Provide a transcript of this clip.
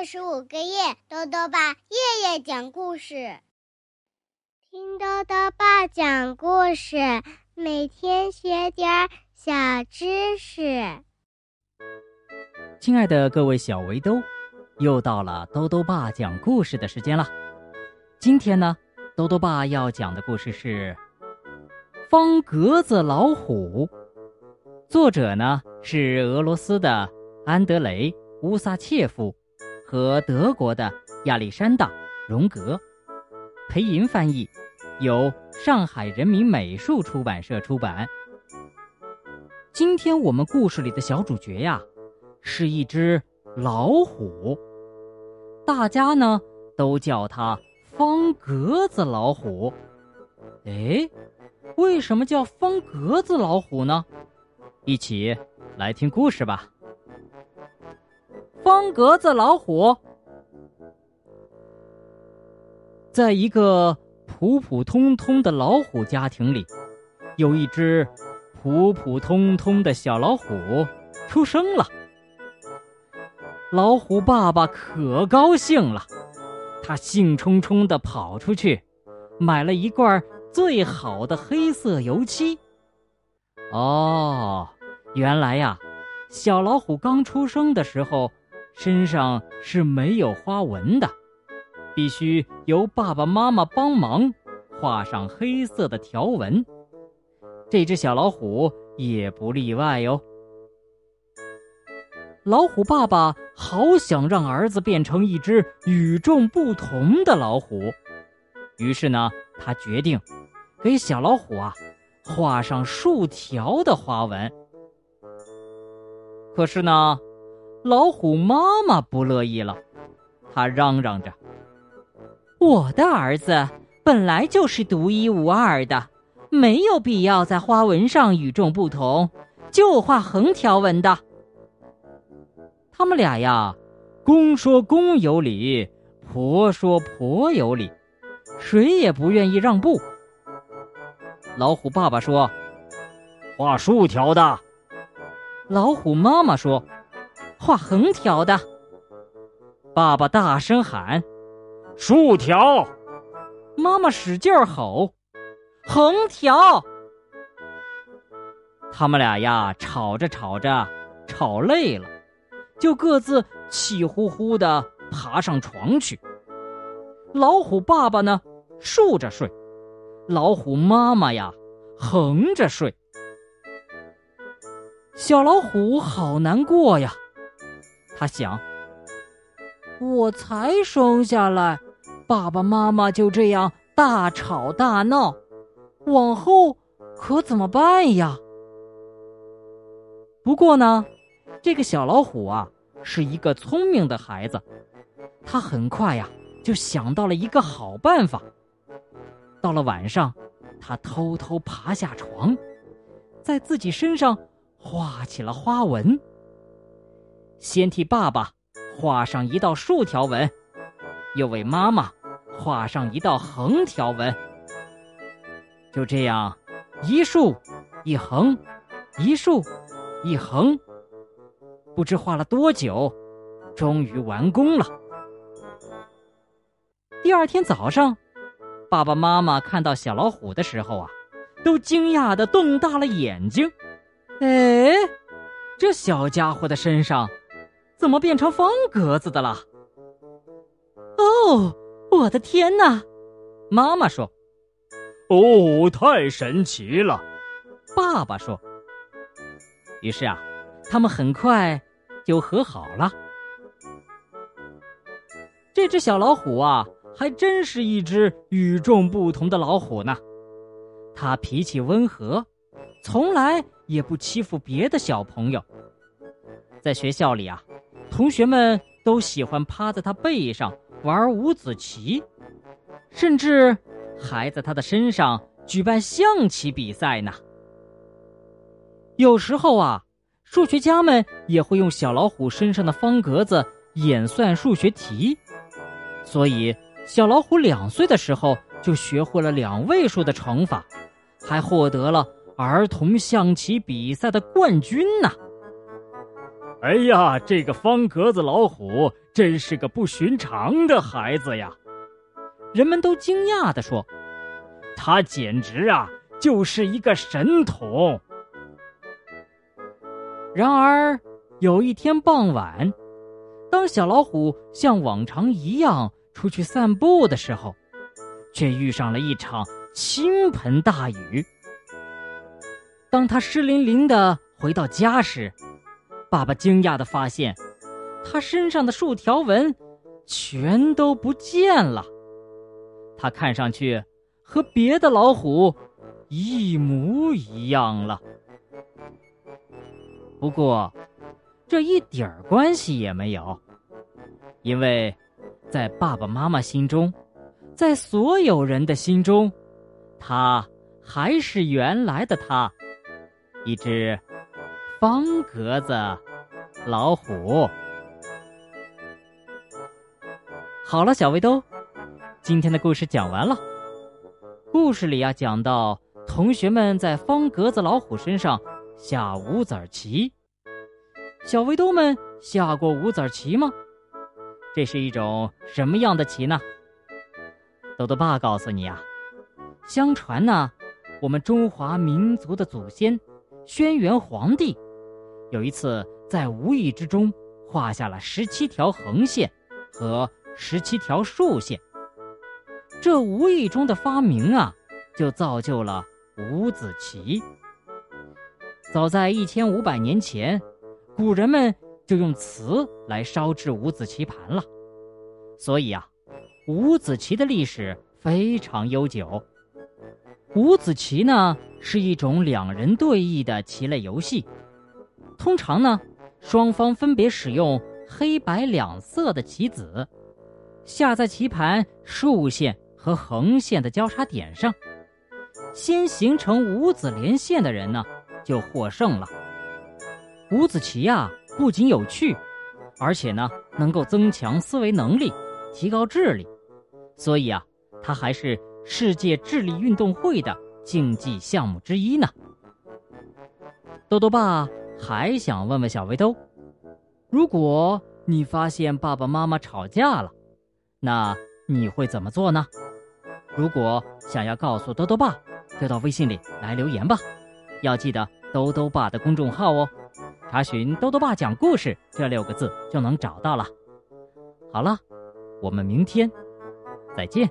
二十五个夜，豆豆爸夜夜讲故事，听豆豆爸讲故事，每天学点小知识。亲爱的各位小围兜，又到了豆豆爸讲故事的时间了。今天呢，豆豆爸要讲的故事是《方格子老虎》，作者呢是俄罗斯的安德雷·乌萨切夫。和德国的亚历山大·荣格，裴银翻译，由上海人民美术出版社出版。今天我们故事里的小主角呀，是一只老虎，大家呢都叫它方格子老虎。哎，为什么叫方格子老虎呢？一起来听故事吧。方格子老虎，在一个普普通通的老虎家庭里，有一只普普通通的小老虎出生了。老虎爸爸可高兴了，他兴冲冲的跑出去，买了一罐最好的黑色油漆。哦，原来呀，小老虎刚出生的时候。身上是没有花纹的，必须由爸爸妈妈帮忙画上黑色的条纹。这只小老虎也不例外哟。老虎爸爸好想让儿子变成一只与众不同的老虎，于是呢，他决定给小老虎啊画上竖条的花纹。可是呢。老虎妈妈不乐意了，她嚷嚷着：“我的儿子本来就是独一无二的，没有必要在花纹上与众不同，就画横条纹的。”他们俩呀，公说公有理，婆说婆有理，谁也不愿意让步。老虎爸爸说：“画竖条的。”老虎妈妈说。画横条的，爸爸大声喊：“竖条！”妈妈使劲吼：“横条！”他们俩呀，吵着吵着，吵累了，就各自气呼呼的爬上床去。老虎爸爸呢，竖着睡；老虎妈妈呀，横着睡。小老虎好难过呀。他想：“我才生下来，爸爸妈妈就这样大吵大闹，往后可怎么办呀？”不过呢，这个小老虎啊，是一个聪明的孩子，他很快呀就想到了一个好办法。到了晚上，他偷偷爬下床，在自己身上画起了花纹。先替爸爸画上一道竖条纹，又为妈妈画上一道横条纹。就这样，一竖一横，一竖一横，不知画了多久，终于完工了。第二天早上，爸爸妈妈看到小老虎的时候啊，都惊讶的瞪大了眼睛。哎，这小家伙的身上……怎么变成方格子的了？哦，我的天哪！妈妈说：“哦，太神奇了。”爸爸说。于是啊，他们很快就和好了。这只小老虎啊，还真是一只与众不同的老虎呢。它脾气温和，从来也不欺负别的小朋友。在学校里啊。同学们都喜欢趴在他背上玩五子棋，甚至还在他的身上举办象棋比赛呢。有时候啊，数学家们也会用小老虎身上的方格子演算数学题，所以小老虎两岁的时候就学会了两位数的乘法，还获得了儿童象棋比赛的冠军呢。哎呀，这个方格子老虎真是个不寻常的孩子呀！人们都惊讶地说：“他简直啊，就是一个神童。”然而，有一天傍晚，当小老虎像往常一样出去散步的时候，却遇上了一场倾盆大雨。当他湿淋淋的回到家时，爸爸惊讶的发现，他身上的竖条纹全都不见了。他看上去和别的老虎一模一样了。不过，这一点儿关系也没有，因为，在爸爸妈妈心中，在所有人的心中，他还是原来的他，一只。方格子老虎。好了，小围兜，今天的故事讲完了。故事里啊，讲到同学们在方格子老虎身上下五子棋。小围兜们下过五子棋吗？这是一种什么样的棋呢？豆豆爸告诉你啊，相传呢，我们中华民族的祖先轩辕皇帝。有一次，在无意之中画下了十七条横线和十七条竖线。这无意中的发明啊，就造就了五子棋。早在一千五百年前，古人们就用瓷来烧制五子棋盘了。所以啊，五子棋的历史非常悠久。五子棋呢，是一种两人对弈的棋类游戏。通常呢，双方分别使用黑白两色的棋子，下在棋盘竖线和横线的交叉点上，先形成五子连线的人呢，就获胜了。五子棋呀，不仅有趣，而且呢，能够增强思维能力，提高智力，所以啊，它还是世界智力运动会的竞技项目之一呢。豆豆爸。还想问问小围兜，如果你发现爸爸妈妈吵架了，那你会怎么做呢？如果想要告诉兜兜爸，就到微信里来留言吧。要记得兜兜爸的公众号哦，查询“兜兜爸讲故事”这六个字就能找到了。好了，我们明天再见。